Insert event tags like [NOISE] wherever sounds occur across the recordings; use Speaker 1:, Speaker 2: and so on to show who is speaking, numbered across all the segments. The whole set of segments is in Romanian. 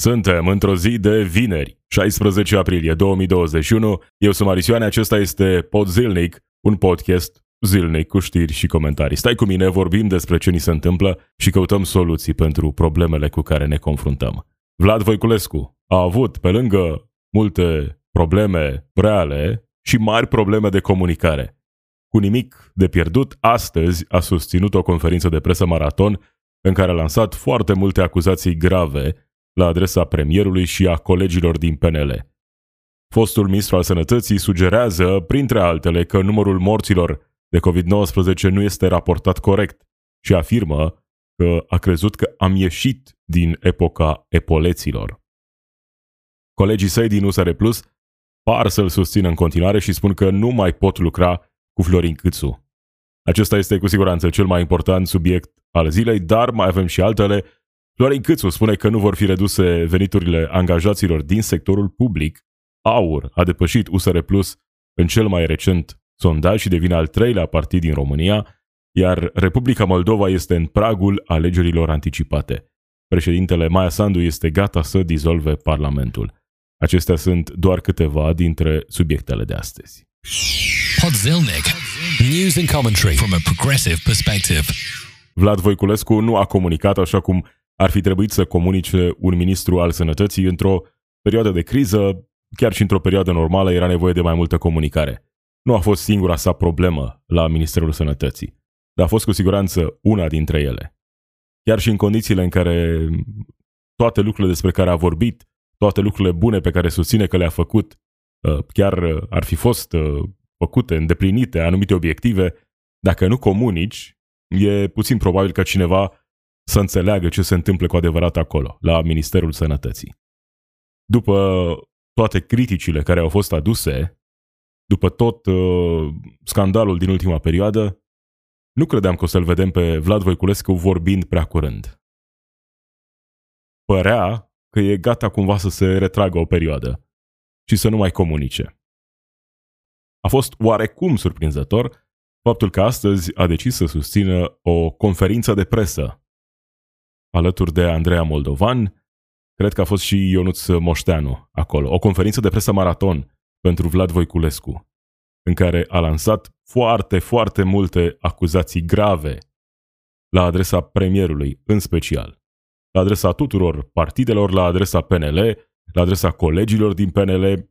Speaker 1: Suntem într-o zi de vineri, 16 aprilie 2021. Eu sunt Marisioane, acesta este Pod Zilnic, un podcast zilnic cu știri și comentarii. Stai cu mine, vorbim despre ce ni se întâmplă și căutăm soluții pentru problemele cu care ne confruntăm. Vlad Voiculescu a avut, pe lângă multe probleme reale, și mari probleme de comunicare. Cu nimic de pierdut, astăzi a susținut o conferință de presă maraton în care a lansat foarte multe acuzații grave la adresa premierului și a colegilor din PNL. Fostul ministru al sănătății sugerează, printre altele, că numărul morților de COVID-19 nu este raportat corect și afirmă că a crezut că am ieșit din epoca epoleților. Colegii săi din USR Plus par să-l susțină în continuare și spun că nu mai pot lucra cu Florin Câțu. Acesta este cu siguranță cel mai important subiect al zilei, dar mai avem și altele Florin Câțu spune că nu vor fi reduse veniturile angajaților din sectorul public. AUR a depășit USR Plus în cel mai recent sondaj și devine al treilea partid din România, iar Republica Moldova este în pragul alegerilor anticipate. Președintele Maia Sandu este gata să dizolve Parlamentul. Acestea sunt doar câteva dintre subiectele de astăzi. Podzilnic. News and commentary from a progressive perspective. Vlad Voiculescu nu a comunicat așa cum ar fi trebuit să comunice un ministru al sănătății într-o perioadă de criză, chiar și într-o perioadă normală era nevoie de mai multă comunicare. Nu a fost singura sa problemă la Ministerul Sănătății, dar a fost cu siguranță una dintre ele. Chiar și în condițiile în care toate lucrurile despre care a vorbit, toate lucrurile bune pe care susține că le-a făcut, uh, chiar ar fi fost uh, făcute, îndeplinite anumite obiective, dacă nu comunici, e puțin probabil că cineva să înțeleagă ce se întâmplă cu adevărat acolo, la Ministerul Sănătății. După toate criticile care au fost aduse, după tot uh, scandalul din ultima perioadă, nu credeam că o să-l vedem pe Vlad Voiculescu vorbind prea curând. Părea că e gata cumva să se retragă o perioadă și să nu mai comunice. A fost oarecum surprinzător faptul că astăzi a decis să susțină o conferință de presă alături de Andreea Moldovan, cred că a fost și Ionuț Moșteanu acolo, o conferință de presă maraton pentru Vlad Voiculescu, în care a lansat foarte, foarte multe acuzații grave la adresa premierului, în special, la adresa tuturor partidelor, la adresa PNL, la adresa colegilor din PNL.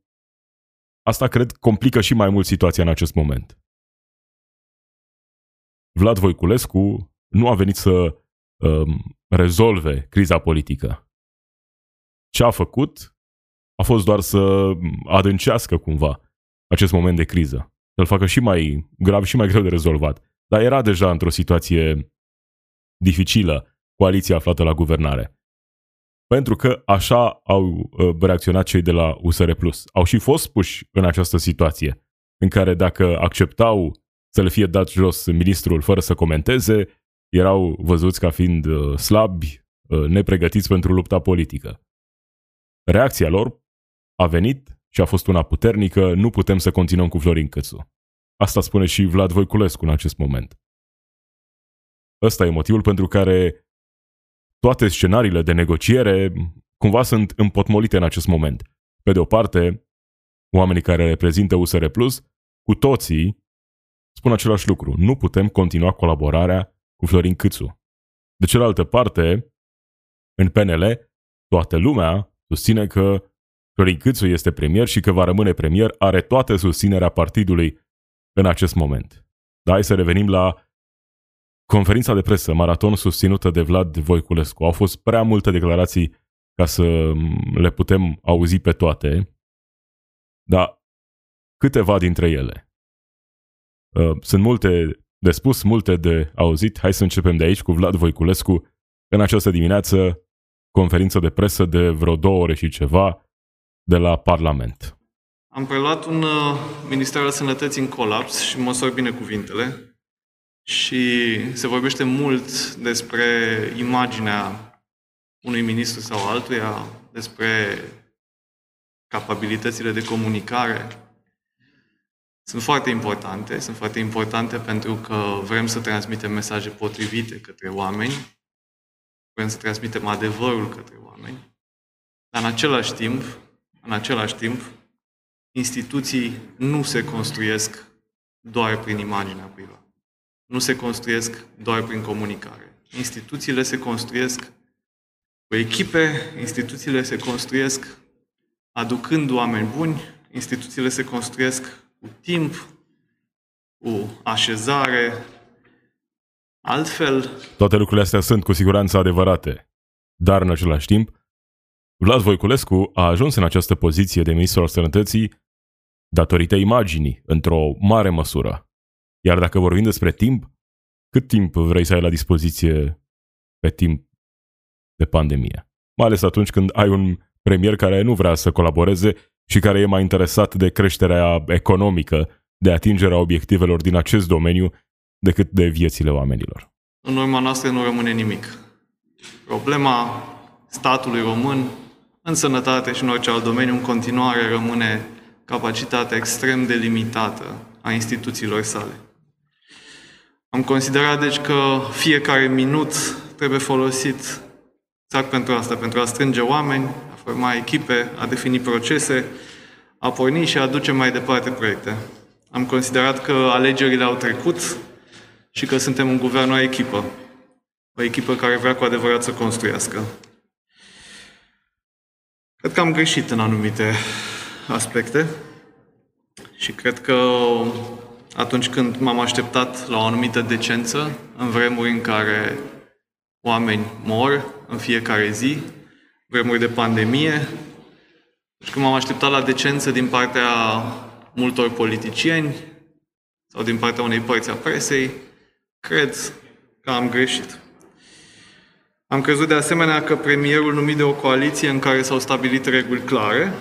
Speaker 1: Asta, cred, complică și mai mult situația în acest moment. Vlad Voiculescu nu a venit să um, rezolve criza politică. Ce a făcut a fost doar să adâncească cumva acest moment de criză, să-l facă și mai grav și mai greu de rezolvat. Dar era deja într-o situație dificilă coaliția aflată la guvernare. Pentru că așa au uh, reacționat cei de la USR+. Au și fost puși în această situație, în care dacă acceptau să le fie dat jos ministrul fără să comenteze, erau văzuți ca fiind uh, slabi, uh, nepregătiți pentru lupta politică. Reacția lor a venit și a fost una puternică, nu putem să continuăm cu Florin Cățu. Asta spune și Vlad Voiculescu în acest moment. Ăsta e motivul pentru care toate scenariile de negociere cumva sunt împotmolite în acest moment. Pe de o parte, oamenii care reprezintă USR Plus, cu toții spun același lucru. Nu putem continua colaborarea cu Florin Câțu. De cealaltă parte, în PNL, toată lumea susține că Florin Câțu este premier și că va rămâne premier, are toată susținerea partidului în acest moment. Dar hai să revenim la conferința de presă, maraton susținută de Vlad Voiculescu. Au fost prea multe declarații ca să le putem auzi pe toate, dar câteva dintre ele. Uh, sunt multe de spus, multe de auzit. Hai să începem de aici cu Vlad Voiculescu. În această dimineață, conferință de presă de vreo două ore și ceva de la Parlament.
Speaker 2: Am preluat un uh, Minister al Sănătății în colaps și măsor bine cuvintele și se vorbește mult despre imaginea unui ministru sau altuia, despre capabilitățile de comunicare, sunt foarte importante. Sunt foarte importante pentru că vrem să transmitem mesaje potrivite către oameni, vrem să transmitem adevărul către oameni. Dar în același timp, în același timp, instituții nu se construiesc doar prin imaginea privată. Nu se construiesc doar prin comunicare. Instituțiile se construiesc cu echipe, instituțiile se construiesc aducând oameni buni, instituțiile se construiesc cu timp, cu așezare, altfel...
Speaker 1: Toate lucrurile astea sunt cu siguranță adevărate, dar în același timp, Vlad Voiculescu a ajuns în această poziție de ministru al sănătății datorită imaginii, într-o mare măsură. Iar dacă vorbim despre timp, cât timp vrei să ai la dispoziție pe timp de pandemie? Mai ales atunci când ai un premier care nu vrea să colaboreze și care e mai interesat de creșterea economică, de atingerea obiectivelor din acest domeniu, decât de viețile oamenilor.
Speaker 2: În urma noastră nu rămâne nimic. Problema statului român în sănătate și în orice alt domeniu, în continuare rămâne capacitatea extrem de limitată a instituțiilor sale. Am considerat, deci, că fiecare minut trebuie folosit exact pentru asta, pentru a strânge oameni, a forma echipe, a defini procese, a porni și a duce mai departe proiecte. Am considerat că alegerile au trecut și că suntem un guvern o echipă. O echipă care vrea cu adevărat să construiască. Cred că am greșit în anumite aspecte și cred că atunci când m-am așteptat la o anumită decență, în vremuri în care oameni mor în fiecare zi, vremuri de pandemie, și când m-am așteptat la decență din partea multor politicieni sau din partea unei părți a presei, cred că am greșit. Am crezut de asemenea că premierul numit de o coaliție în care s-au stabilit reguli clare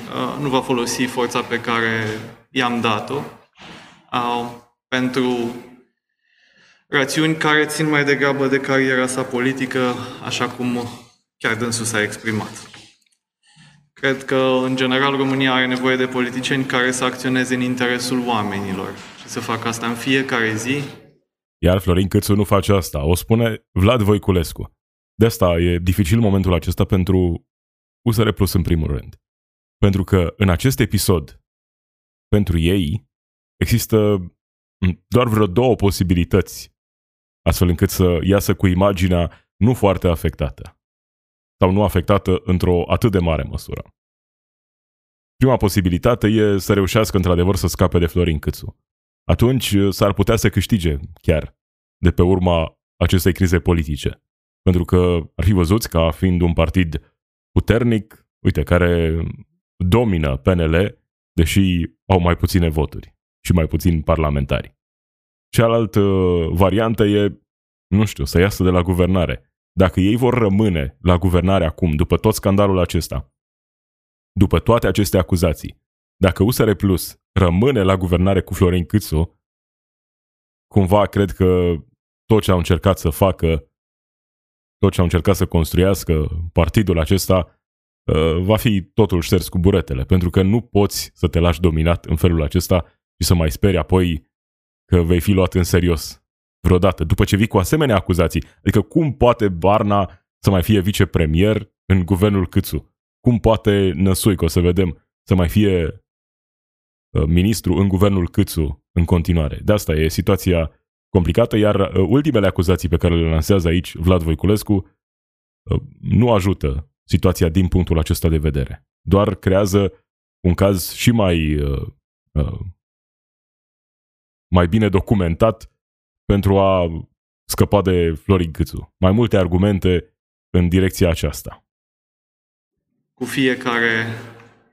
Speaker 2: uh, nu va folosi forța pe care i-am dat-o uh, pentru rațiuni care țin mai degrabă de cariera sa politică, așa cum chiar dânsul s-a exprimat. Cred că, în general, România are nevoie de politicieni care să acționeze în interesul oamenilor și să facă asta în fiecare zi,
Speaker 1: iar Florin Câțu nu face asta. O spune Vlad Voiculescu. De asta e dificil momentul acesta pentru USR Plus în primul rând. Pentru că în acest episod, pentru ei, există doar vreo două posibilități astfel încât să iasă cu imaginea nu foarte afectată sau nu afectată într-o atât de mare măsură. Prima posibilitate e să reușească într-adevăr să scape de Florin Câțu atunci uh, s-ar putea să câștige chiar de pe urma acestei crize politice. Pentru că ar fi văzuți ca fiind un partid puternic, uite, care domină PNL, deși au mai puține voturi și mai puțini parlamentari. Cealaltă variantă e, nu știu, să iasă de la guvernare. Dacă ei vor rămâne la guvernare acum, după tot scandalul acesta, după toate aceste acuzații, dacă USR Plus rămâne la guvernare cu Florin Câțu, cumva cred că tot ce au încercat să facă, tot ce au încercat să construiască partidul acesta, uh, va fi totul șters cu buretele, pentru că nu poți să te lași dominat în felul acesta și să mai speri apoi că vei fi luat în serios vreodată, după ce vii cu asemenea acuzații. Adică cum poate Barna să mai fie vicepremier în guvernul Câțu? Cum poate Năsuic, o să vedem, să mai fie Uh, ministru în guvernul Câțu în continuare. De asta e situația complicată, iar uh, ultimele acuzații pe care le lansează aici Vlad Voiculescu uh, nu ajută situația din punctul acesta de vedere. Doar creează un caz și mai, mai bine documentat pentru a scăpa de Florin Câțu. Mai multe argumente în direcția aceasta.
Speaker 2: Cu fiecare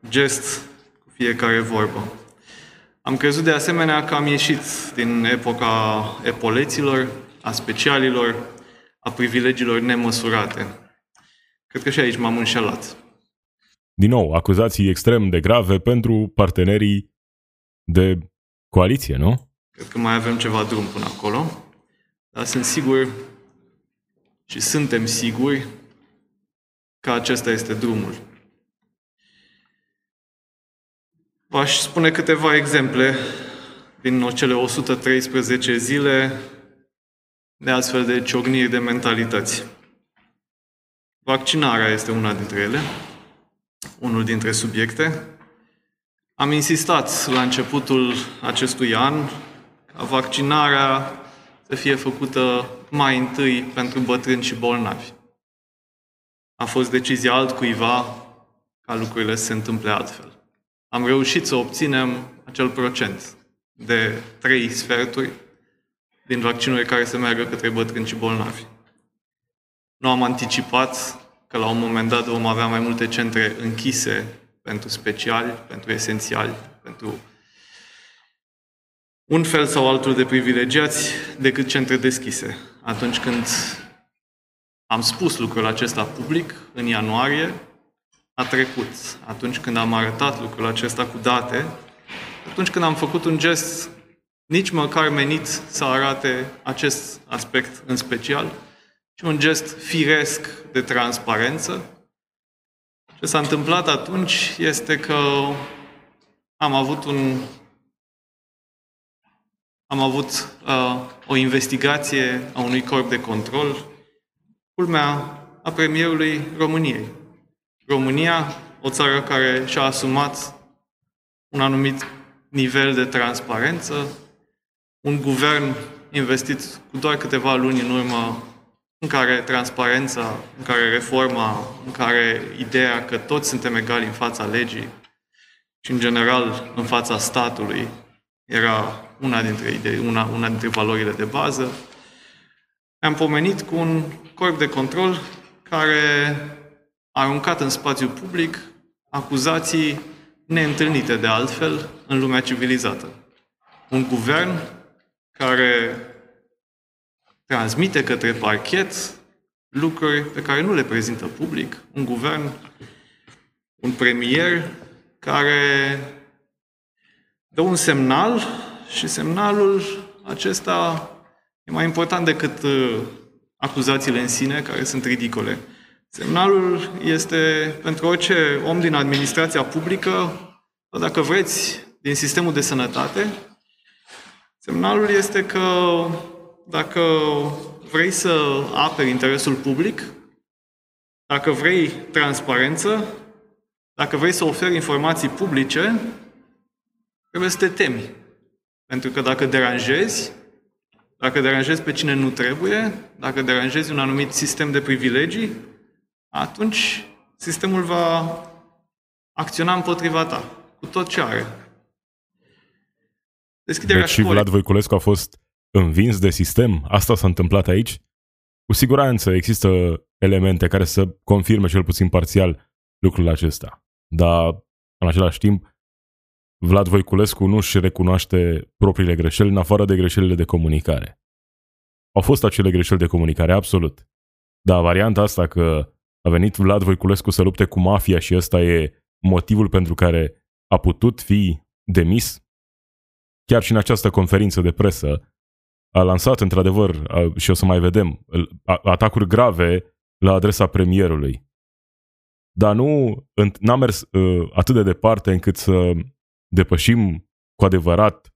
Speaker 2: gest, cu fiecare vorbă. Am crezut de asemenea că am ieșit din epoca epoleților, a specialilor, a privilegiilor nemăsurate. Cred că și aici m-am înșelat.
Speaker 1: Din nou, acuzații extrem de grave pentru partenerii de coaliție, nu?
Speaker 2: Cred că mai avem ceva drum până acolo, dar sunt sigur și suntem siguri că acesta este drumul. V-aș spune câteva exemple din cele 113 zile de astfel de ciocniri de mentalități. Vaccinarea este una dintre ele, unul dintre subiecte. Am insistat la începutul acestui an ca vaccinarea să fie făcută mai întâi pentru bătrâni și bolnavi. A fost decizia altcuiva ca lucrurile să se întâmple altfel. Am reușit să obținem acel procent de trei sferturi din vaccinuri care să meargă către bătrâni și bolnavi. Nu am anticipat că la un moment dat vom avea mai multe centre închise pentru speciali, pentru esențiali, pentru un fel sau altul de privilegiați decât centre deschise. Atunci când am spus lucrul acesta public, în ianuarie, a trecut. Atunci când am arătat lucrul acesta cu date, atunci când am făcut un gest nici măcar menit să arate acest aspect în special, ci un gest firesc de transparență. Ce s-a întâmplat atunci este că am avut un am avut uh, o investigație a unui corp de control, culmea a premierului României. România, o țară care și-a asumat un anumit nivel de transparență, un guvern investit cu doar câteva luni în urmă în care transparența, în care reforma, în care ideea că toți suntem egali în fața legii și, în general, în fața statului, era una dintre idei, una, una dintre valorile de bază. Am pomenit cu un corp de control care a aruncat în spațiu public acuzații neîntâlnite de altfel în lumea civilizată. Un guvern care transmite către parchet lucruri pe care nu le prezintă public, un guvern, un premier care dă un semnal și semnalul acesta e mai important decât uh, acuzațiile în sine, care sunt ridicole. Semnalul este pentru orice om din administrația publică, sau dacă vreți, din sistemul de sănătate, semnalul este că dacă vrei să aperi interesul public, dacă vrei transparență, dacă vrei să oferi informații publice, trebuie să te temi. Pentru că dacă deranjezi, dacă deranjezi pe cine nu trebuie, dacă deranjezi un anumit sistem de privilegii, atunci sistemul va acționa împotriva ta, cu tot ce are.
Speaker 1: Deschiderea deci și Vlad Voiculescu a fost învins de sistem? Asta s-a întâmplat aici? Cu siguranță există elemente care să confirme cel puțin parțial lucrul acesta. Dar, în același timp, Vlad Voiculescu nu își recunoaște propriile greșeli în afară de greșelile de comunicare. Au fost acele greșeli de comunicare, absolut. Dar varianta asta că a venit Vlad Voiculescu să lupte cu mafia și ăsta e motivul pentru care a putut fi demis, chiar și în această conferință de presă, a lansat într-adevăr, și o să mai vedem, atacuri grave la adresa premierului. Dar nu n-a mers uh, atât de departe încât să depășim cu adevărat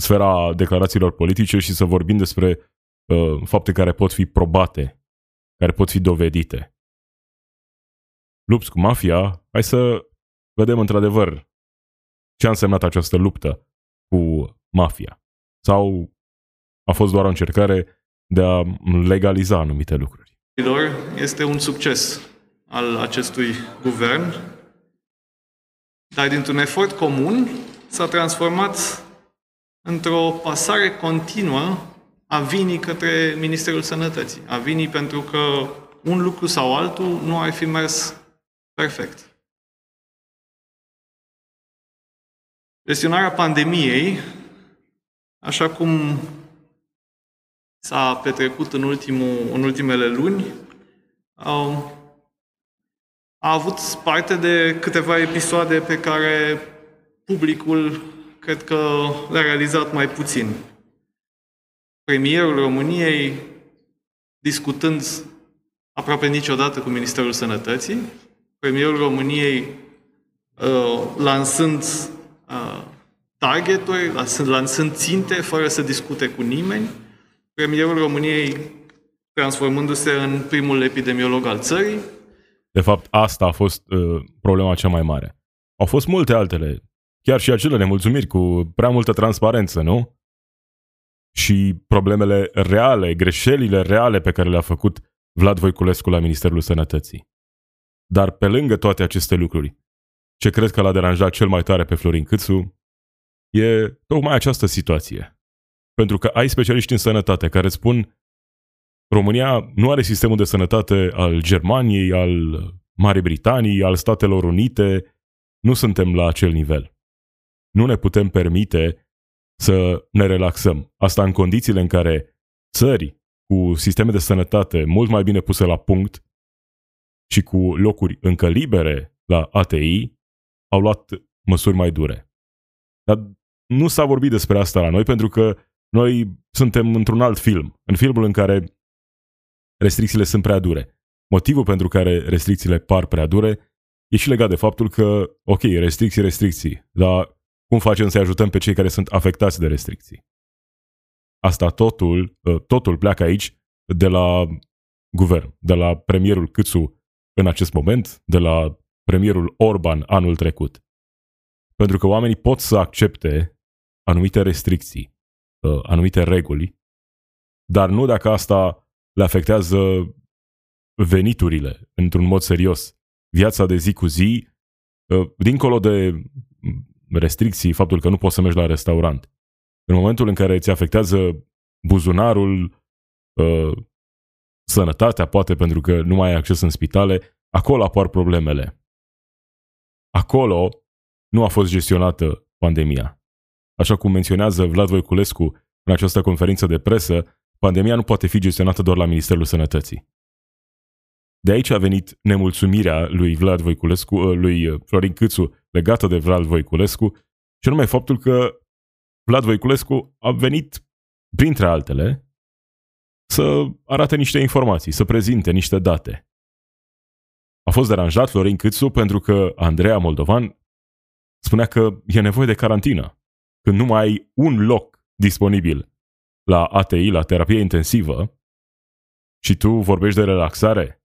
Speaker 1: sfera declarațiilor politice și să vorbim despre uh, fapte care pot fi probate, care pot fi dovedite. Lupți cu mafia, hai să vedem într-adevăr ce a însemnat această luptă cu mafia. Sau a fost doar o încercare de a legaliza anumite lucruri.
Speaker 2: Este un succes al acestui guvern dar dintr-un efort comun s-a transformat într-o pasare continuă a vinii către Ministerul Sănătății. A vinii pentru că un lucru sau altul nu ar fi mers perfect. Gestionarea pandemiei, așa cum s-a petrecut în, ultimul, în ultimele luni, a avut parte de câteva episoade pe care publicul cred că le-a realizat mai puțin. Premierul României discutând aproape niciodată cu Ministerul Sănătății, premierul României uh, lansând uh, targeturi, lansând, lansând ținte fără să discute cu nimeni, premierul României transformându-se în primul epidemiolog al țării.
Speaker 1: De fapt, asta a fost uh, problema cea mai mare. Au fost multe altele, chiar și acele nemulțumiri cu prea multă transparență, nu? Și problemele reale, greșelile reale pe care le-a făcut Vlad Voiculescu la Ministerul Sănătății. Dar pe lângă toate aceste lucruri, ce cred că l-a deranjat cel mai tare pe Florin Câțu e tocmai această situație. Pentru că ai specialiști în sănătate care spun România nu are sistemul de sănătate al Germaniei, al Marii Britanii, al Statelor Unite, nu suntem la acel nivel. Nu ne putem permite să ne relaxăm. Asta în condițiile în care țări cu sisteme de sănătate mult mai bine puse la punct și cu locuri încă libere la ATI au luat măsuri mai dure. Dar nu s-a vorbit despre asta la noi pentru că noi suntem într-un alt film, în filmul în care restricțiile sunt prea dure. Motivul pentru care restricțiile par prea dure e și legat de faptul că, ok, restricții, restricții, dar cum facem să ajutăm pe cei care sunt afectați de restricții? Asta totul, ă, totul pleacă aici de la guvern, de la premierul Câțu în acest moment, de la premierul Orban anul trecut. Pentru că oamenii pot să accepte anumite restricții, ă, anumite reguli, dar nu dacă asta le afectează veniturile într-un mod serios viața de zi cu zi, uh, dincolo de restricții, faptul că nu poți să mergi la restaurant. În momentul în care îți afectează buzunarul, uh, sănătatea, poate pentru că nu mai ai acces în spitale, acolo apar problemele. Acolo nu a fost gestionată pandemia. Așa cum menționează Vlad Voiculescu în această conferință de presă, pandemia nu poate fi gestionată doar la Ministerul Sănătății. De aici a venit nemulțumirea lui Vlad Voiculescu, uh, lui uh, Florin Câțu legată de Vlad Voiculescu, și numai faptul că Vlad Voiculescu a venit, printre altele, să arate niște informații, să prezinte niște date. A fost deranjat Florin Câțu pentru că Andreea Moldovan spunea că e nevoie de carantină, când nu mai ai un loc disponibil la ATI, la terapie intensivă, și tu vorbești de relaxare,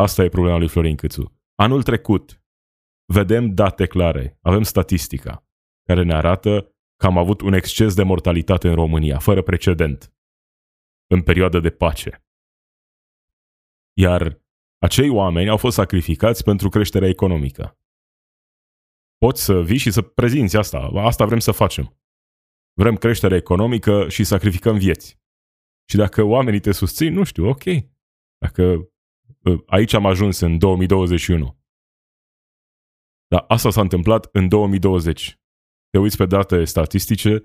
Speaker 1: Asta e problema lui Florin Câțu. Anul trecut, vedem date clare, avem statistica care ne arată că am avut un exces de mortalitate în România, fără precedent, în perioada de pace. Iar acei oameni au fost sacrificați pentru creșterea economică. Poți să vii și să prezinți asta. Asta vrem să facem. Vrem creștere economică și sacrificăm vieți. Și dacă oamenii te susțin, nu știu, ok. Dacă Ă, aici am ajuns în 2021. Dar asta s-a întâmplat în 2020. Te uiți pe date statistice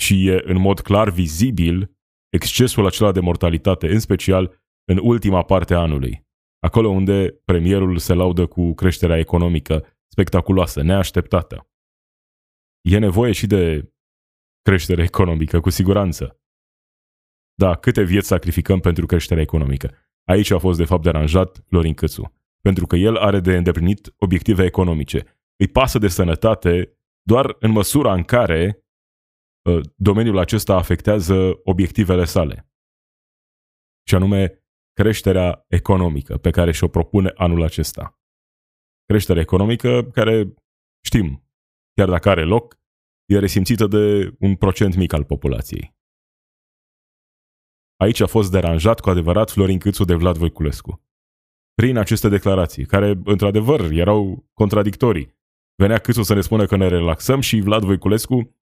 Speaker 1: și e în mod clar vizibil excesul acela de mortalitate, în special în ultima parte a anului. Acolo unde premierul se laudă cu creșterea economică spectaculoasă, neașteptată. E nevoie și de creștere economică, cu siguranță. Da, câte vieți sacrificăm pentru creșterea economică? Aici a fost de fapt deranjat Florin Câțu, pentru că el are de îndeplinit obiective economice. Îi pasă de sănătate doar în măsura în care uh, domeniul acesta afectează obiectivele sale. Și anume creșterea economică pe care și-o propune anul acesta. Creșterea economică care, știm, chiar dacă are loc, e resimțită de un procent mic al populației. Aici a fost deranjat cu adevărat Florin Câțu de Vlad Voiculescu. Prin aceste declarații, care într-adevăr erau contradictorii. Venea Câțu să ne spună că ne relaxăm și Vlad Voiculescu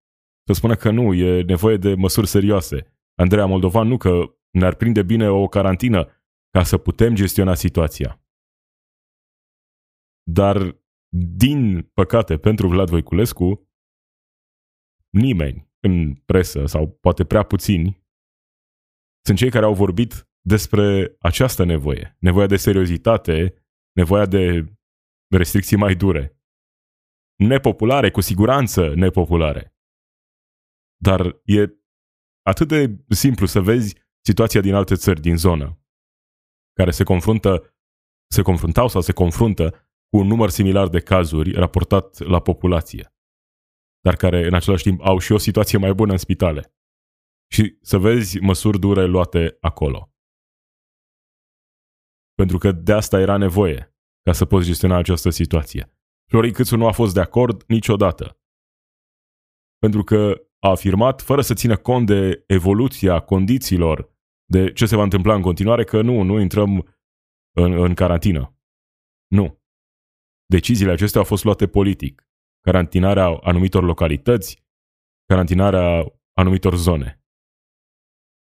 Speaker 1: să spună că nu, e nevoie de măsuri serioase. Andreea Moldovan nu, că ne-ar prinde bine o carantină ca să putem gestiona situația. Dar, din păcate, pentru Vlad Voiculescu, nimeni în presă, sau poate prea puțini, sunt cei care au vorbit despre această nevoie, nevoia de seriozitate, nevoia de restricții mai dure. Nepopulare, cu siguranță nepopulare. Dar e atât de simplu să vezi situația din alte țări din zonă, care se confruntă, se confruntau sau se confruntă cu un număr similar de cazuri raportat la populație, dar care în același timp au și o situație mai bună în spitale și să vezi măsuri dure luate acolo. Pentru că de asta era nevoie ca să poți gestiona această situație. Florin Câțu nu a fost de acord niciodată. Pentru că a afirmat, fără să țină cont de evoluția condițiilor, de ce se va întâmpla în continuare, că nu, nu intrăm în, în carantină. Nu. Deciziile acestea au fost luate politic. Carantinarea anumitor localități, carantinarea anumitor zone.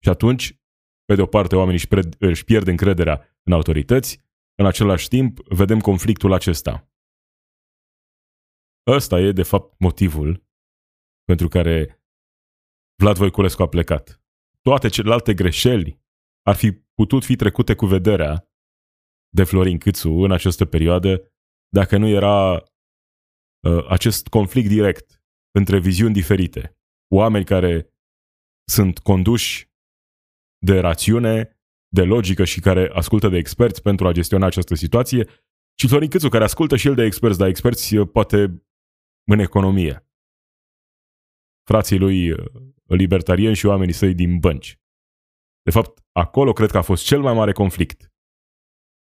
Speaker 1: Și atunci, pe de o parte, oamenii își, pred, își pierd încrederea în autorități, în același timp, vedem conflictul acesta. Ăsta e, de fapt, motivul pentru care Vlad Voiculescu a plecat. Toate celelalte greșeli ar fi putut fi trecute cu vederea de Florin Câțu în această perioadă dacă nu era uh, acest conflict direct între viziuni diferite. Oameni care sunt conduși de rațiune, de logică și care ascultă de experți pentru a gestiona această situație și Florin Câțu care ascultă și el de experți, dar experți uh, poate în economie. Frații lui uh, libertarieni și oamenii săi din bănci. De fapt, acolo cred că a fost cel mai mare conflict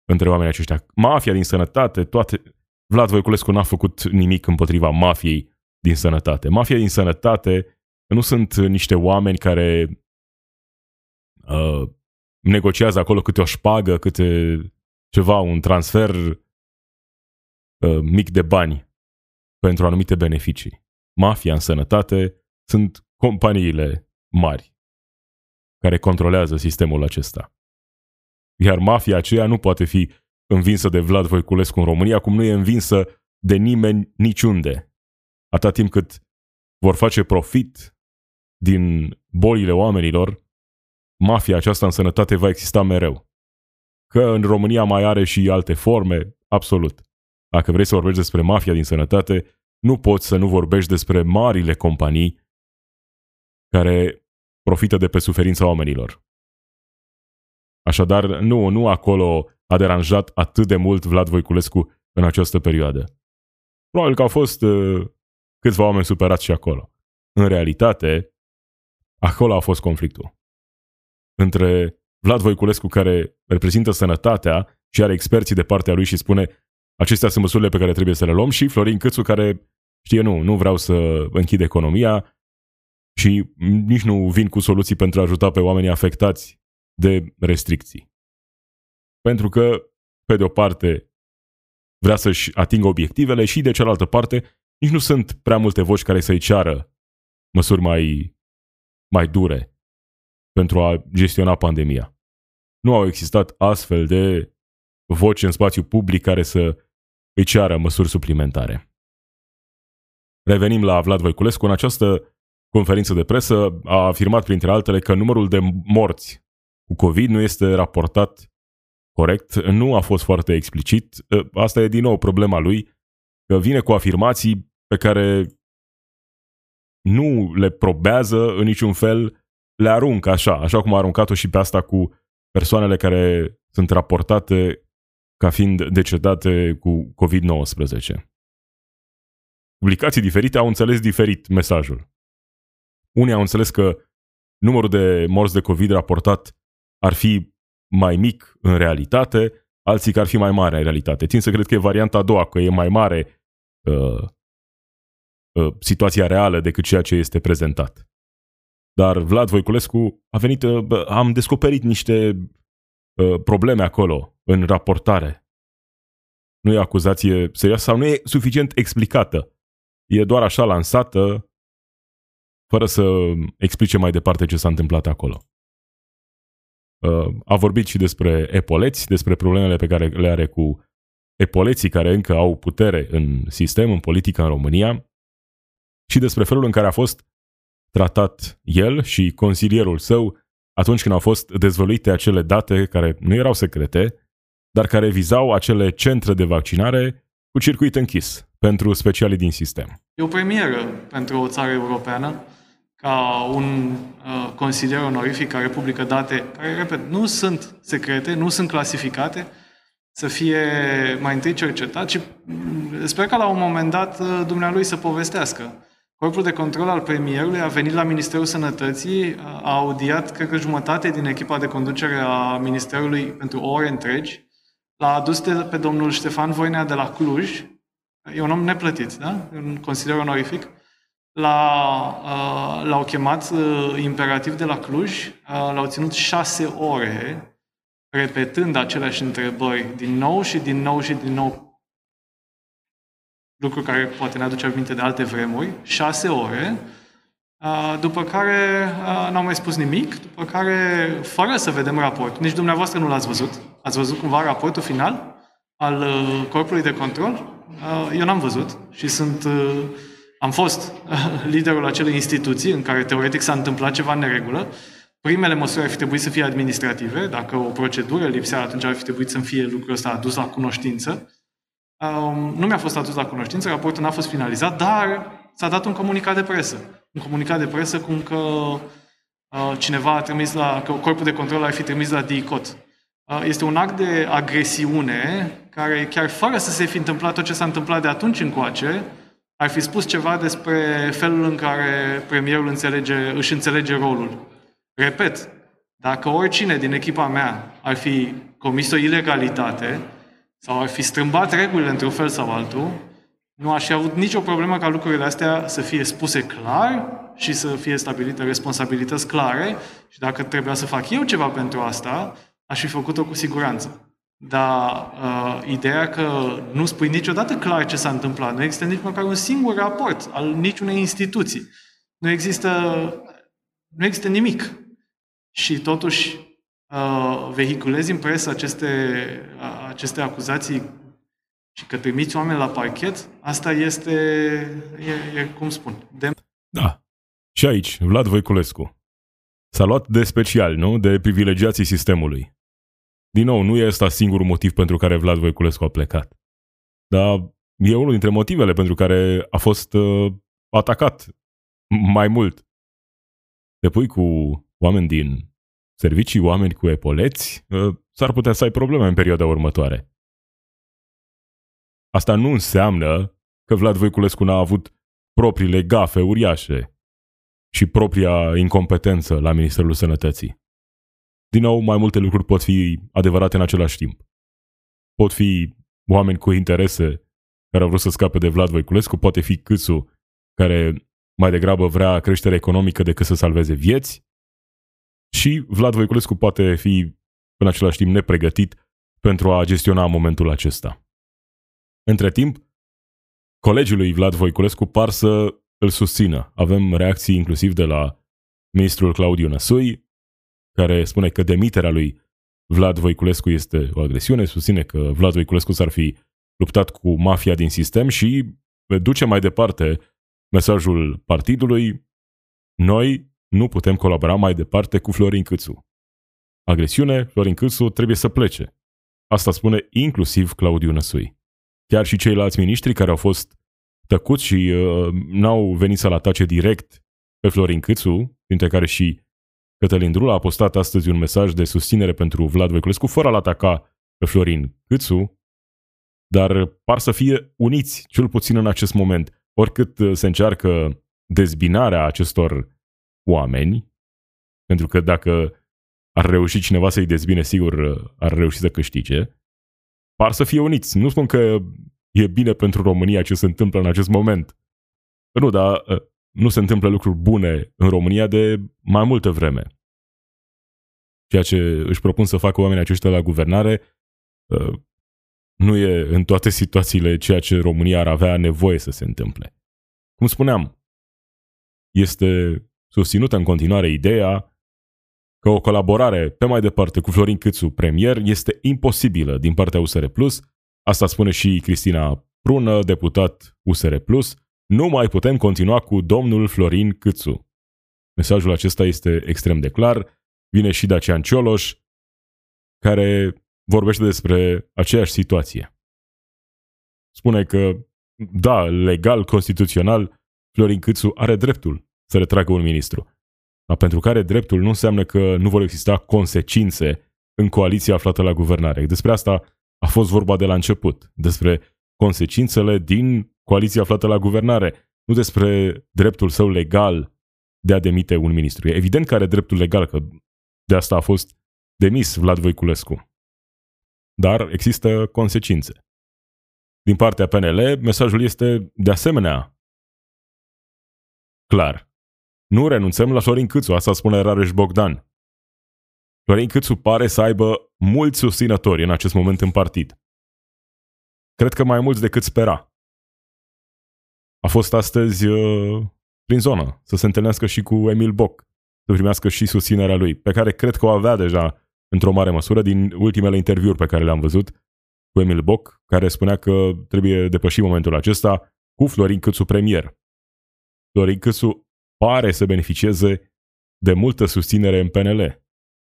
Speaker 1: între oamenii aceștia. Mafia din sănătate, toate... Vlad Voiculescu n-a făcut nimic împotriva mafiei din sănătate. Mafia din sănătate nu sunt niște oameni care uh, negociază acolo câte o șpagă, câte ceva, un transfer uh, mic de bani pentru anumite beneficii. Mafia în sănătate sunt companiile mari care controlează sistemul acesta. Iar mafia aceea nu poate fi învinsă de Vlad Voiculescu în România, cum nu e învinsă de nimeni niciunde. Atât timp cât vor face profit din bolile oamenilor, mafia aceasta în sănătate va exista mereu. Că în România mai are și alte forme, absolut. Dacă vrei să vorbești despre mafia din sănătate, nu poți să nu vorbești despre marile companii care profită de pe suferința oamenilor. Așadar, nu, nu acolo a deranjat atât de mult Vlad Voiculescu în această perioadă. Probabil că au fost uh, câțiva oameni superați și acolo. În realitate, acolo a fost conflictul. Între Vlad Voiculescu, care reprezintă sănătatea și are experții de partea lui și spune acestea sunt măsurile pe care trebuie să le luăm și Florin Câțu, care știe, nu, nu vreau să închid economia și nici nu vin cu soluții pentru a ajuta pe oamenii afectați de restricții. Pentru că, pe de o parte, vrea să-și atingă obiectivele și, de cealaltă parte, nici nu sunt prea multe voci care să-i ceară măsuri mai, mai dure pentru a gestiona pandemia. Nu au existat astfel de voci în spațiu public care să îi ceară măsuri suplimentare. Revenim la Vlad Voiculescu. În această conferință de presă a afirmat, printre altele, că numărul de morți cu COVID nu este raportat corect, nu a fost foarte explicit. Ă, asta e din nou problema lui, că vine cu afirmații pe care nu le probează în niciun fel, le aruncă așa, așa cum a aruncat-o și pe asta cu persoanele care sunt raportate ca fiind decedate cu COVID-19. Publicații diferite au înțeles diferit mesajul. Unii au înțeles că numărul de morți de COVID raportat ar fi mai mic în realitate, alții că ar fi mai mare în realitate. Țin să cred că e varianta a doua, că e mai mare uh, uh, situația reală decât ceea ce este prezentat. Dar Vlad Voiculescu a venit, uh, am descoperit niște uh, probleme acolo în raportare. Nu e acuzație serioasă sau nu e suficient explicată. E doar așa lansată, fără să explice mai departe ce s-a întâmplat acolo. Uh, a vorbit și despre epoleți, despre problemele pe care le are cu epoleții care încă au putere în sistem, în politica în România și despre felul în care a fost tratat el și consilierul său atunci când au fost dezvăluite acele date care nu erau secrete, dar care vizau acele centre de vaccinare cu circuit închis pentru specialii din sistem.
Speaker 2: E o premieră pentru o țară europeană ca un uh, consilier onorific care publică date care, repet, nu sunt secrete, nu sunt clasificate, să fie mai întâi cercetat și mm, sper că la un moment dat uh, dumnealui să povestească. Corpul de control al premierului a venit la Ministerul Sănătății, a audiat, cred că jumătate din echipa de conducere a Ministerului pentru ore întregi, l-a adus de, pe domnul Ștefan Voinea de la Cluj, e un om neplătit, da? un consilier onorific, L-a, uh, l-au chemat uh, imperativ de la Cluj, uh, l-au ținut șase ore, repetând aceleași întrebări din nou și din nou și din nou, lucru care poate ne aduce aminte de alte vremuri, șase ore, după care n-au mai spus nimic, după care, fără să vedem raportul, nici dumneavoastră nu l-ați văzut, ați văzut cumva raportul final al corpului de control? Eu n-am văzut și sunt am fost [LAUGHS] liderul acelei instituții în care teoretic s-a întâmplat ceva în neregulă. Primele măsuri ar fi trebuit să fie administrative. Dacă o procedură lipsea, atunci ar fi trebuit să fie lucrul ăsta adus la cunoștință. Um, nu mi-a fost adus la cunoștință, raportul n-a fost finalizat, dar s-a dat un comunicat de presă. Un comunicat de presă cum că uh, cineva a trimis la, că corpul de control ar fi trimis la DICOT. Uh, este un act de agresiune care, chiar fără să se fi întâmplat tot ce s-a întâmplat de atunci încoace, ar fi spus ceva despre felul în care premierul înțelege, își înțelege rolul. Repet, dacă oricine din echipa mea ar fi comis o ilegalitate sau ar fi strâmbat regulile într-un fel sau altul, nu aș fi avut nicio problemă ca lucrurile astea să fie spuse clar și să fie stabilite responsabilități clare și dacă trebuia să fac eu ceva pentru asta, aș fi făcut-o cu siguranță. Dar uh, ideea că nu spui niciodată clar ce s-a întâmplat, nu există nici măcar un singur raport al niciunei instituții. Nu există, nu există nimic. Și totuși uh, vehiculezi în presă aceste, uh, aceste acuzații și că trimiți oameni la parchet, asta este, e, e cum spun, de...
Speaker 1: Da. Și aici, Vlad Voiculescu. S-a luat de special, nu? De privilegiații sistemului. Din nou, nu e ăsta singurul motiv pentru care Vlad Voiculescu a plecat. Dar e unul dintre motivele pentru care a fost uh, atacat mai mult. Te pui cu oameni din servicii, oameni cu epoleți, uh, s-ar putea să ai probleme în perioada următoare. Asta nu înseamnă că Vlad Voiculescu n-a avut propriile gafe uriașe și propria incompetență la Ministerul Sănătății. Din nou, mai multe lucruri pot fi adevărate în același timp. Pot fi oameni cu interese care au vrut să scape de Vlad Voiculescu, poate fi Câțu, care mai degrabă vrea creștere economică decât să salveze vieți, și Vlad Voiculescu poate fi în același timp nepregătit pentru a gestiona momentul acesta. Între timp, colegii lui Vlad Voiculescu par să îl susțină. Avem reacții inclusiv de la ministrul Claudiu Năsui, care spune că demiterea lui Vlad Voiculescu este o agresiune, susține că Vlad Voiculescu s-ar fi luptat cu mafia din sistem și duce mai departe mesajul partidului noi nu putem colabora mai departe cu Florin Câțu. Agresiune, Florin Câțu trebuie să plece. Asta spune inclusiv Claudiu Năsui. Chiar și ceilalți miniștri care au fost tăcuți și uh, n-au venit să-l atace direct pe Florin Câțu, dintre care și Cătălin Drula a postat astăzi un mesaj de susținere pentru Vlad Voiculescu fără a-l ataca pe Florin Câțu, dar par să fie uniți, cel puțin în acest moment. Oricât uh, se încearcă dezbinarea acestor oameni, pentru că dacă ar reuși cineva să-i dezbine, sigur uh, ar reuși să câștige, par să fie uniți. Nu spun că e bine pentru România ce se întâmplă în acest moment. Nu, dar uh, nu se întâmplă lucruri bune în România de mai multă vreme. Ceea ce își propun să facă oamenii aceștia la guvernare uh, nu e în toate situațiile ceea ce România ar avea nevoie să se întâmple. Cum spuneam, este susținută în continuare ideea că o colaborare pe mai departe cu Florin Câțu, premier, este imposibilă din partea USR+. Asta spune și Cristina Prună, deputat USR+, nu mai putem continua cu domnul Florin Câțu. Mesajul acesta este extrem de clar, vine și Dacian Cioloș, care vorbește despre aceeași situație. Spune că, da, legal, constituțional, Florin Câțu are dreptul să retragă un ministru. Dar pentru care dreptul nu înseamnă că nu vor exista consecințe în coaliția aflată la guvernare. Despre asta a fost vorba de la început, despre consecințele din coaliția aflată la guvernare, nu despre dreptul său legal de a demite un ministru. E evident că are dreptul legal, că de asta a fost demis Vlad Voiculescu. dar există consecințe. Din partea PNL, mesajul este de asemenea clar. Nu renunțăm la Florin Câțu, asta spune Rareș Bogdan. Florin Câțu pare să aibă mulți susținători în acest moment în partid. Cred că mai mulți decât spera. A fost astăzi uh, prin zonă să se întâlnească și cu Emil Boc, să primească și susținerea lui, pe care cred că o avea deja într-o mare măsură din ultimele interviuri pe care le-am văzut cu Emil Boc, care spunea că trebuie depășit momentul acesta cu Florin Câțu premier. Florin Câțu pare să beneficieze de multă susținere în PNL.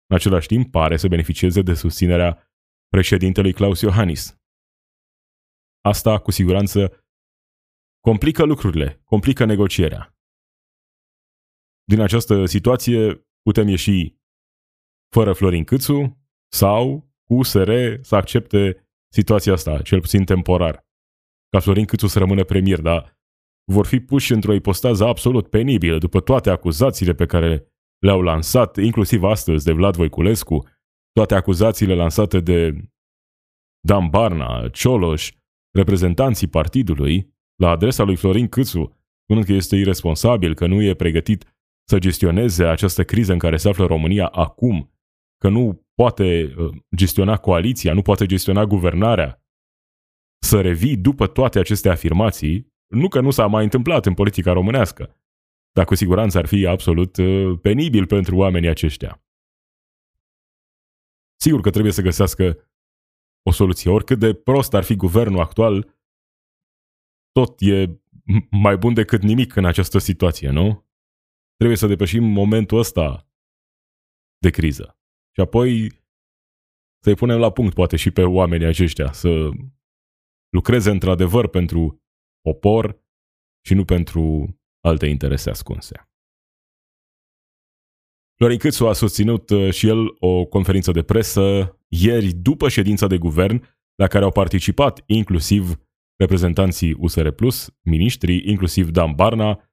Speaker 1: În același timp, pare să beneficieze de susținerea președintelui Claus Iohannis. Asta, cu siguranță, complică lucrurile, complică negocierea. Din această situație putem ieși fără Florin Câțu sau cu SR să accepte situația asta, cel puțin temporar. Ca Florin Câțu să rămână premier, dar vor fi puși într-o ipostază absolut penibilă după toate acuzațiile pe care le-au lansat, inclusiv astăzi de Vlad Voiculescu, toate acuzațiile lansate de Dan Barna, Cioloș, reprezentanții partidului, la adresa lui Florin Câțu, spunând că este irresponsabil, că nu e pregătit să gestioneze această criză în care se află România acum, că nu poate uh, gestiona coaliția, nu poate gestiona guvernarea, să revii după toate aceste afirmații, nu că nu s-a mai întâmplat în politica românească, dar cu siguranță ar fi absolut uh, penibil pentru oamenii aceștia. Sigur că trebuie să găsească o soluție. Oricât de prost ar fi guvernul actual, tot e mai bun decât nimic în această situație, nu? Trebuie să depășim momentul ăsta de criză. Și apoi să-i punem la punct, poate, și pe oamenii aceștia, să lucreze într-adevăr pentru popor și nu pentru alte interese ascunse. Florin Câțu a susținut uh, și el o conferință de presă ieri după ședința de guvern la care au participat inclusiv reprezentanții USR+, miniștrii, inclusiv Dan Barna,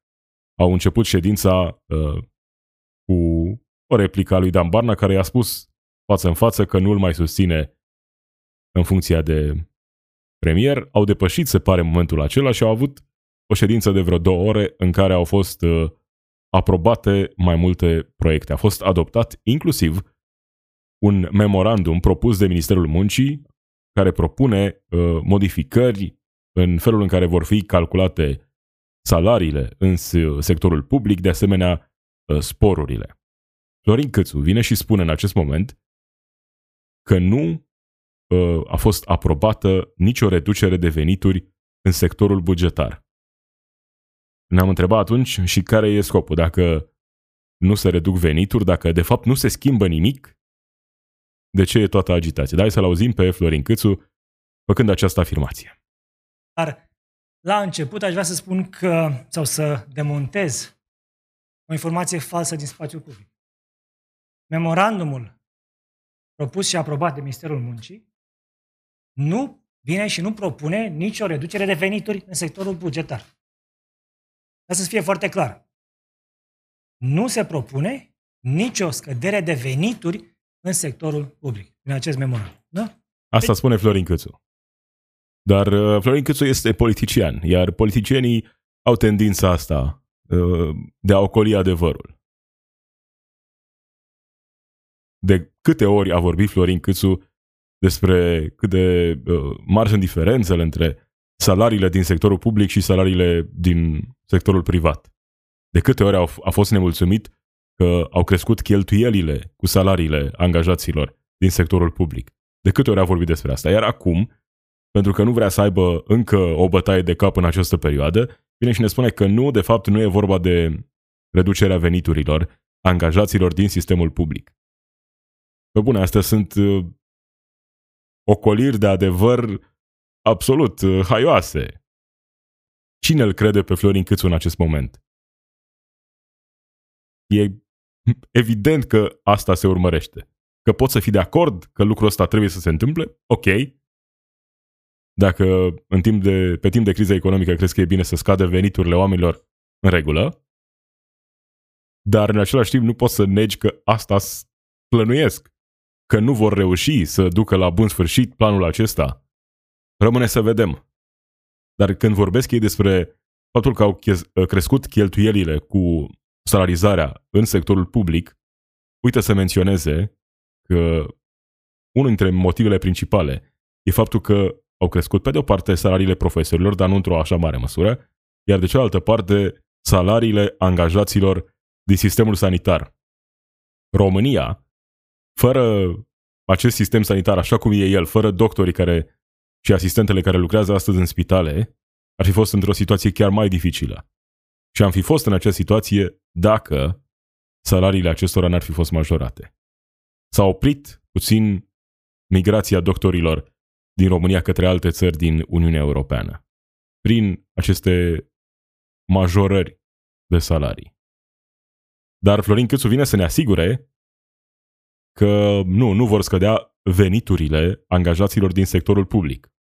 Speaker 1: au început ședința uh, cu o replică a lui Dan Barna care i-a spus față în față că nu îl mai susține în funcția de premier. Au depășit, se pare, momentul acela și au avut o ședință de vreo două ore în care au fost uh, aprobate mai multe proiecte. A fost adoptat inclusiv un memorandum propus de Ministerul Muncii care propune uh, modificări în felul în care vor fi calculate salariile în sectorul public, de asemenea ă, sporurile. Florin Câțu vine și spune în acest moment că nu ă, a fost aprobată nicio reducere de venituri în sectorul bugetar. Ne-am întrebat atunci și care e scopul, dacă nu se reduc venituri, dacă de fapt nu se schimbă nimic, de ce e toată agitația? Dai să-l auzim pe Florin Câțu făcând această afirmație.
Speaker 3: Dar la început aș vrea să spun că, sau să demontez o informație falsă din spațiul public. Memorandumul propus și aprobat de Ministerul Muncii nu vine și nu propune nicio reducere de venituri în sectorul bugetar. Ca să fie foarte clar. Nu se propune nicio scădere de venituri în sectorul public, în acest memorandum. Da?
Speaker 1: Asta spune Florin Câțu. Dar uh, Florin Câțu este politician, iar politicienii au tendința asta uh, de a ocoli adevărul. De câte ori a vorbit Florin Câțu despre cât de uh, mari sunt diferențele între salariile din sectorul public și salariile din sectorul privat. De câte ori au, a fost nemulțumit că au crescut cheltuielile cu salariile angajaților din sectorul public. De câte ori a vorbit despre asta. Iar acum, pentru că nu vrea să aibă încă o bătaie de cap în această perioadă, vine și ne spune că nu, de fapt, nu e vorba de reducerea veniturilor angajaților din sistemul public. Pe bune, astea sunt uh, ocoliri de adevăr absolut uh, haioase. Cine îl crede pe Florin Câțu în acest moment? E evident că asta se urmărește. Că poți să fii de acord că lucrul ăsta trebuie să se întâmple, ok, dacă în timp de, pe timp de criză economică crezi că e bine să scadă veniturile oamenilor, în regulă. Dar în același timp nu poți să negi că asta plănuiesc că nu vor reuși să ducă la bun sfârșit planul acesta, rămâne să vedem. Dar când vorbesc ei despre faptul că au crescut cheltuielile cu salarizarea în sectorul public, uită să menționeze că unul dintre motivele principale e faptul că au crescut pe de o parte salariile profesorilor, dar nu într-o așa mare măsură, iar de cealaltă parte salariile angajaților din sistemul sanitar. România, fără acest sistem sanitar așa cum e el, fără doctorii care și asistentele care lucrează astăzi în spitale, ar fi fost într-o situație chiar mai dificilă. Și am fi fost în această situație dacă salariile acestora n-ar fi fost majorate. S-a oprit puțin migrația doctorilor din România către alte țări din Uniunea Europeană prin aceste majorări de salarii. Dar Florin Câțu vine să ne asigure că nu, nu vor scădea veniturile angajaților din sectorul public.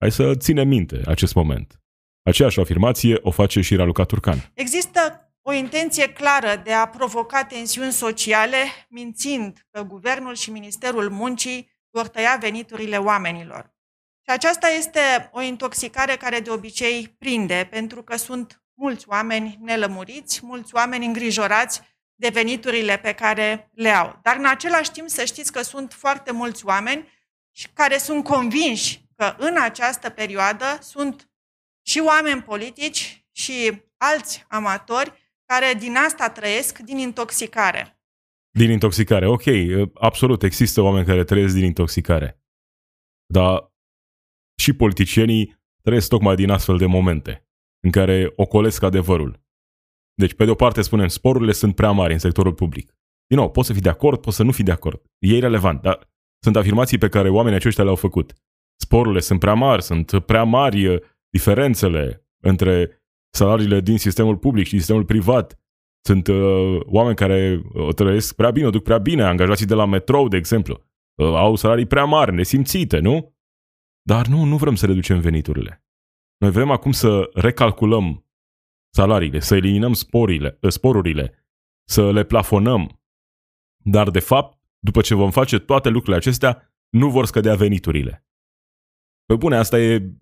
Speaker 1: Hai să ținem minte acest moment. Aceeași afirmație o face și Raluca Turcan.
Speaker 4: Există o intenție clară de a provoca tensiuni sociale, mințind că Guvernul și Ministerul Muncii vor tăia veniturile oamenilor. Și aceasta este o intoxicare care de obicei prinde, pentru că sunt mulți oameni nelămuriți, mulți oameni îngrijorați de veniturile pe care le au. Dar în același timp să știți că sunt foarte mulți oameni care sunt convinși că în această perioadă sunt și oameni politici și alți amatori care din asta trăiesc, din intoxicare.
Speaker 1: Din intoxicare, ok, absolut, există oameni care trăiesc din intoxicare. Dar și politicienii trăiesc tocmai din astfel de momente în care ocolesc adevărul. Deci, pe de o parte spunem, sporurile sunt prea mari în sectorul public. Din nou, poți să fii de acord, poți să nu fii de acord. E irrelevant, dar sunt afirmații pe care oamenii aceștia le-au făcut. Sporurile sunt prea mari, sunt prea mari uh, diferențele între salariile din sistemul public și sistemul privat. Sunt uh, oameni care o uh, trăiesc prea bine, o duc prea bine, angajații de la metrou, de exemplu. Uh, au salarii prea mari, nesimțite, nu? Dar nu, nu vrem să reducem veniturile. Noi vrem acum să recalculăm salariile, să eliminăm sporile, ă, sporurile, să le plafonăm. Dar, de fapt, după ce vom face toate lucrurile acestea, nu vor scădea veniturile. Pe bune, asta e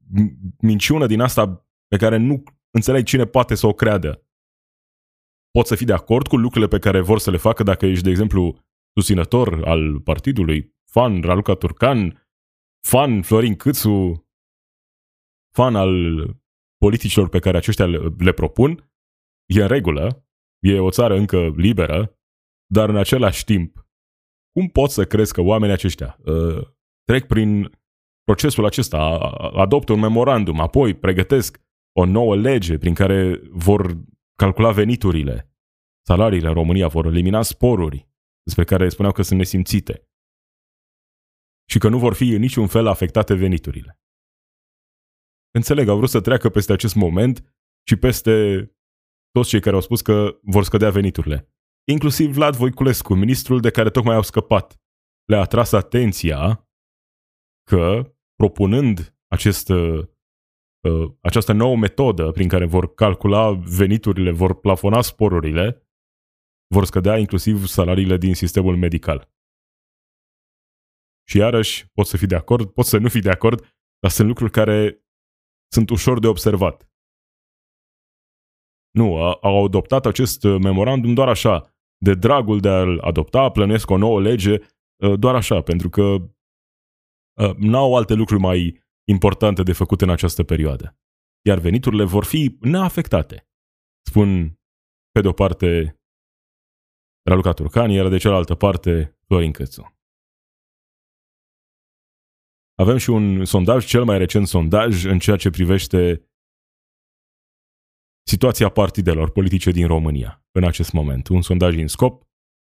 Speaker 1: minciună din asta pe care nu înțeleg cine poate să o creadă. Poți să fii de acord cu lucrurile pe care vor să le facă dacă ești, de exemplu, susținător al partidului, fan Raluca Turcan, fan Florin Câțu, fan al politicilor pe care aceștia le propun, e în regulă, e o țară încă liberă, dar în același timp, cum poți să crezi că oamenii aceștia uh, trec prin procesul acesta, adoptă un memorandum, apoi pregătesc o nouă lege prin care vor calcula veniturile, salariile în România, vor elimina sporuri despre care spuneau că sunt nesimțite și că nu vor fi în niciun fel afectate veniturile. Înțeleg, au vrut să treacă peste acest moment și peste toți cei care au spus că vor scădea veniturile. Inclusiv Vlad Voiculescu, ministrul de care tocmai au scăpat. Le-a atras atenția că, propunând acest, uh, această nouă metodă prin care vor calcula veniturile, vor plafona sporurile, vor scădea inclusiv salariile din sistemul medical. Și iarăși, pot să fii de acord, pot să nu fii de acord, dar sunt lucruri care sunt ușor de observat. Nu, au adoptat acest uh, memorandum doar așa, de dragul de a-l adopta, plănesc o nouă lege, uh, doar așa, pentru că uh, n-au alte lucruri mai importante de făcut în această perioadă. Iar veniturile vor fi neafectate. Spun, pe de o parte, Raluca Turcan, iar de cealaltă parte, Florin Cățu. Avem și un sondaj, cel mai recent sondaj, în ceea ce privește situația partidelor politice din România în acest moment. Un sondaj în scop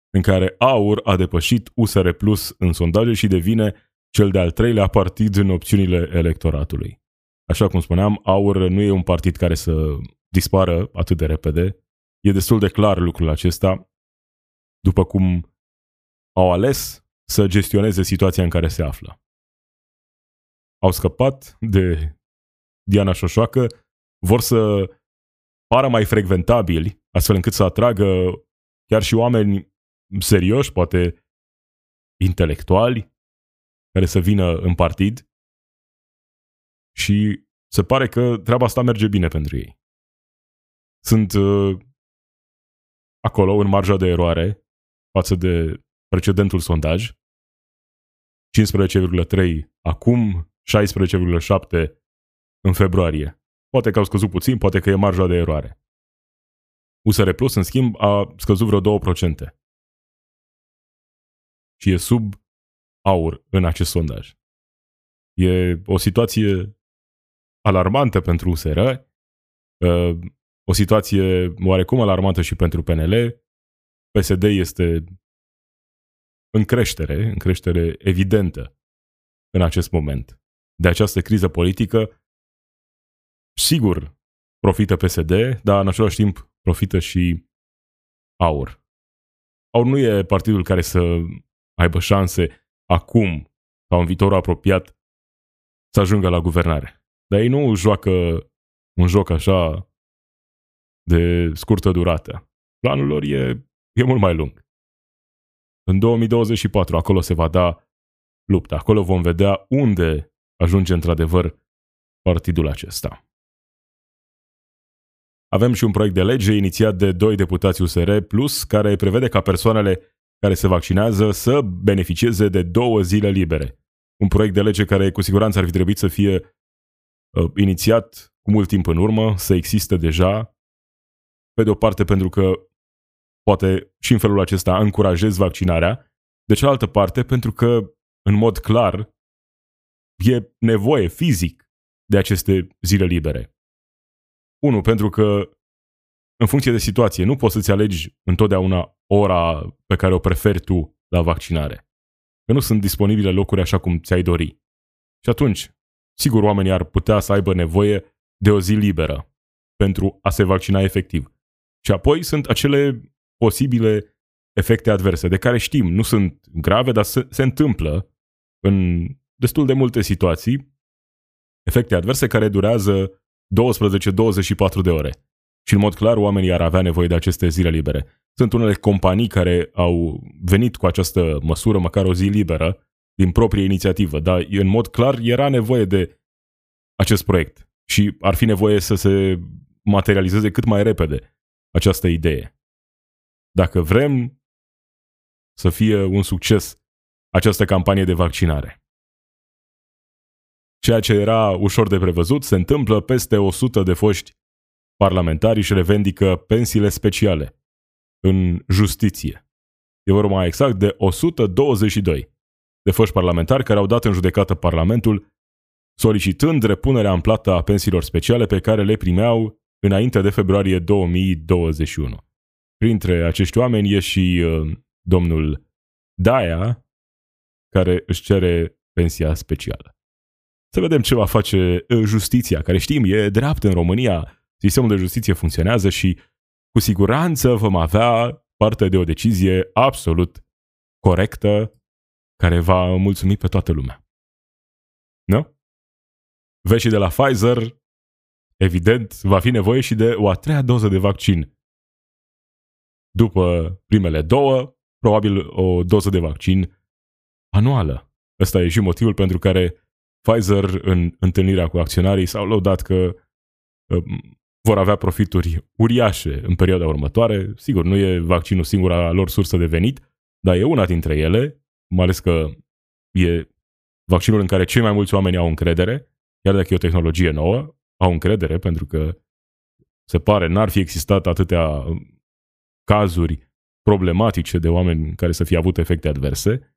Speaker 1: în care AUR a depășit USR Plus în sondaje și devine cel de-al treilea partid în opțiunile electoratului. Așa cum spuneam, AUR nu e un partid care să dispară atât de repede. E destul de clar lucrul acesta, după cum au ales să gestioneze situația în care se află au scăpat de Diana Șoșoacă, vor să pară mai frecventabili, astfel încât să atragă chiar și oameni serioși, poate intelectuali care să vină în partid și se pare că treaba asta merge bine pentru ei. Sunt uh, acolo în marja de eroare față de precedentul sondaj. 15,3 acum, 16,7 în februarie. Poate că au scăzut puțin, poate că e marja de eroare. USR Plus, în schimb, a scăzut vreo 2%. Și e sub aur în acest sondaj. E o situație alarmantă pentru USR, uh, o situație oarecum alarmantă și pentru PNL. PSD este în creștere, în creștere evidentă în acest moment. De această criză politică, sigur, profită PSD, dar în același timp profită și AUR. AUR nu e partidul care să aibă șanse acum sau în viitorul apropiat să ajungă la guvernare. Dar ei nu joacă un joc așa de scurtă durată. Planul lor e, e mult mai lung. În 2024, acolo se va da lupta. Acolo vom vedea unde ajunge într-adevăr partidul acesta. Avem și un proiect de lege inițiat de doi deputați USR Plus, care prevede ca persoanele care se vaccinează să beneficieze de două zile libere. Un proiect de lege care cu siguranță ar fi trebuit să fie uh, inițiat cu mult timp în urmă, să existe deja, pe de o parte pentru că poate și în felul acesta încurajez vaccinarea, de cealaltă parte pentru că, în mod clar, e nevoie fizic de aceste zile libere. Unu, pentru că în funcție de situație, nu poți să-ți alegi întotdeauna ora pe care o preferi tu la vaccinare. Că nu sunt disponibile locuri așa cum ți-ai dori. Și atunci, sigur, oamenii ar putea să aibă nevoie de o zi liberă pentru a se vaccina efectiv. Și apoi sunt acele posibile efecte adverse, de care știm, nu sunt grave, dar se, se întâmplă în destul de multe situații, efecte adverse care durează 12-24 de ore. Și în mod clar oamenii ar avea nevoie de aceste zile libere. Sunt unele companii care au venit cu această măsură, măcar o zi liberă, din proprie inițiativă, dar în mod clar era nevoie de acest proiect și ar fi nevoie să se materializeze cât mai repede această idee. Dacă vrem să fie un succes această campanie de vaccinare. Ceea ce era ușor de prevăzut se întâmplă peste 100 de foști parlamentari își revendică pensiile speciale în justiție. E vorba mai exact de 122 de foști parlamentari care au dat în judecată Parlamentul solicitând repunerea în plată a pensiilor speciale pe care le primeau înainte de februarie 2021. Printre acești oameni e și uh, domnul Daia, care își cere pensia specială. Să vedem ce va face uh, justiția, care știm e dreaptă în România. Sistemul de justiție funcționează și cu siguranță vom avea parte de o decizie absolut corectă care va mulțumi pe toată lumea. Nu? Vezi de la Pfizer, evident, va fi nevoie și de o a treia doză de vaccin. După primele două, probabil o doză de vaccin anuală. Ăsta e și motivul pentru care Pfizer, în întâlnirea cu acționarii, s-au lăudat că um, vor avea profituri uriașe în perioada următoare. Sigur, nu e vaccinul singura lor sursă de venit, dar e una dintre ele, mai ales că e vaccinul în care cei mai mulți oameni au încredere, chiar dacă e o tehnologie nouă, au încredere pentru că se pare n-ar fi existat atâtea um, cazuri problematice de oameni care să fie avut efecte adverse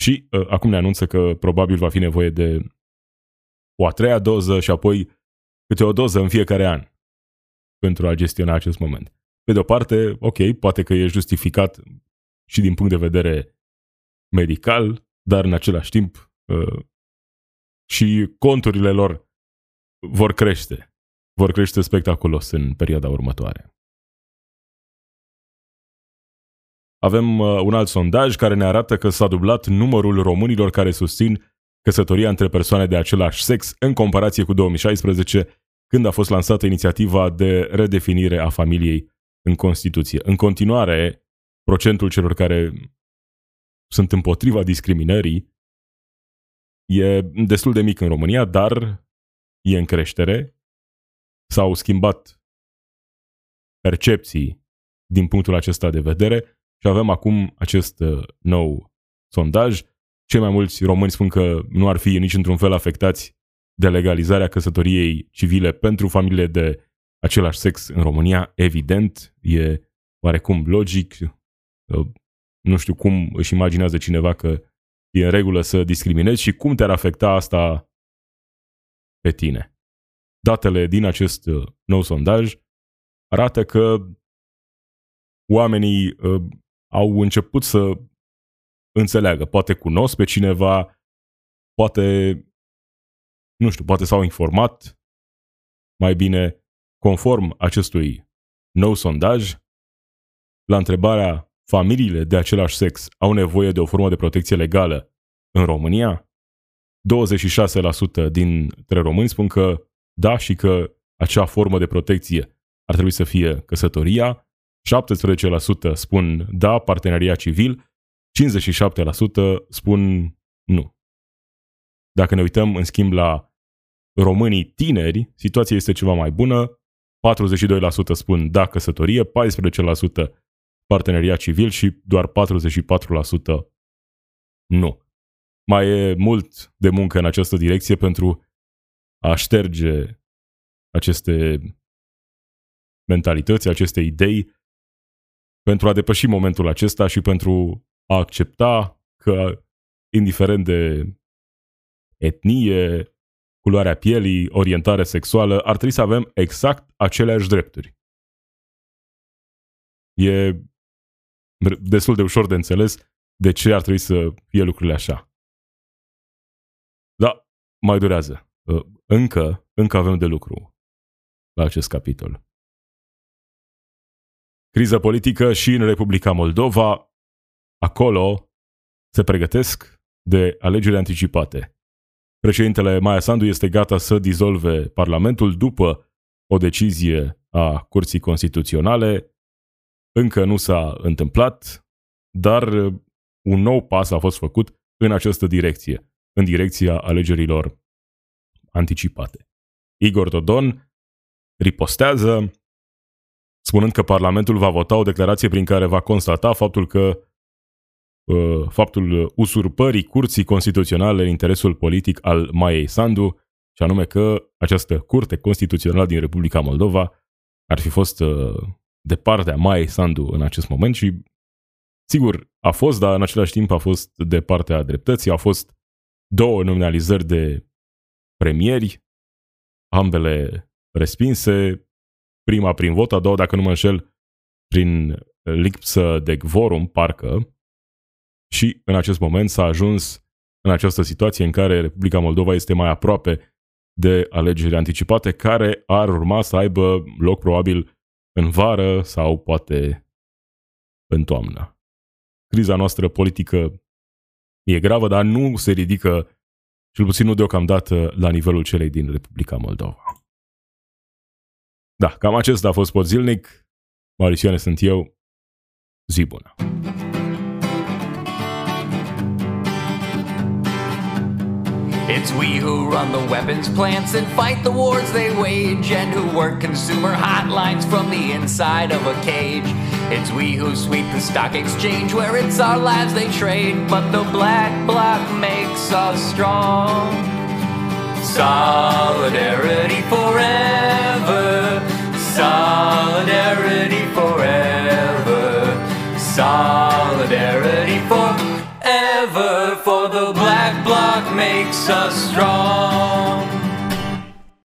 Speaker 1: și uh, acum ne anunță că probabil va fi nevoie de o a treia doză și apoi câte o doză în fiecare an pentru a gestiona acest moment. Pe de o parte, ok, poate că e justificat și din punct de vedere medical, dar în același timp uh, și conturile lor vor crește. Vor crește spectaculos în perioada următoare. Avem uh, un alt sondaj care ne arată că s-a dublat numărul românilor care susțin căsătoria între persoane de același sex în comparație cu 2016, când a fost lansată inițiativa de redefinire a familiei în Constituție. În continuare, procentul celor care sunt împotriva discriminării e destul de mic în România, dar e în creștere. S-au schimbat percepții din punctul acesta de vedere și avem acum acest uh, nou sondaj. Cei mai mulți români spun că nu ar fi nici într-un fel afectați de legalizarea căsătoriei civile pentru familiile de același sex în România. Evident, e oarecum logic. Uh, nu știu cum își imaginează cineva că e în regulă să discriminezi și cum te-ar afecta asta pe tine. Datele din acest uh, nou sondaj arată că oamenii uh, au început să înțeleagă, poate cunosc pe cineva, poate, nu știu, poate s-au informat. Mai bine, conform acestui nou sondaj, la întrebarea familiile de același sex au nevoie de o formă de protecție legală în România, 26% dintre români spun că da și că acea formă de protecție ar trebui să fie căsătoria, 17% spun da, parteneria civil, 57% spun nu. Dacă ne uităm, în schimb, la românii tineri, situația este ceva mai bună. 42% spun da, căsătorie, 14% parteneria civil și doar 44% nu. Mai e mult de muncă în această direcție pentru a șterge aceste mentalități, aceste idei pentru a depăși momentul acesta și pentru a accepta că, indiferent de etnie, culoarea pielii, orientare sexuală, ar trebui să avem exact aceleași drepturi. E destul de ușor de înțeles de ce ar trebui să fie lucrurile așa. Da, mai durează. Încă, încă avem de lucru la acest capitol. Criză politică și în Republica Moldova, acolo se pregătesc de alegeri anticipate. Președintele Maia Sandu este gata să dizolve Parlamentul după o decizie a Curții Constituționale. Încă nu s-a întâmplat, dar un nou pas a fost făcut în această direcție, în direcția alegerilor anticipate. Igor Dodon ripostează spunând că Parlamentul va vota o declarație prin care va constata faptul că uh, faptul usurpării curții constituționale în interesul politic al Maiei Sandu, și anume că această curte constituțională din Republica Moldova ar fi fost uh, de partea Maiei Sandu în acest moment și sigur a fost, dar în același timp a fost de partea dreptății, au fost două nominalizări de premieri, ambele respinse, prima prin vot, a doua, dacă nu mă înșel, prin lipsă de quorum, parcă, și în acest moment s-a ajuns în această situație în care Republica Moldova este mai aproape de alegeri anticipate, care ar urma să aibă loc probabil în vară sau poate în toamnă. Criza noastră politică e gravă, dar nu se ridică, cel puțin nu deocamdată, la nivelul celei din Republica Moldova. Da, cam acesta a fost pot zilnic. Maurisioane sunt eu. Zi bună! It's we who run the weapons plants and fight the wars they wage and who work consumer hotlines from the inside of a cage. It's we who sweep the stock exchange where it's our lives they trade, but the black bloc makes us strong. Solidarity forever. Solidarity makes us strong.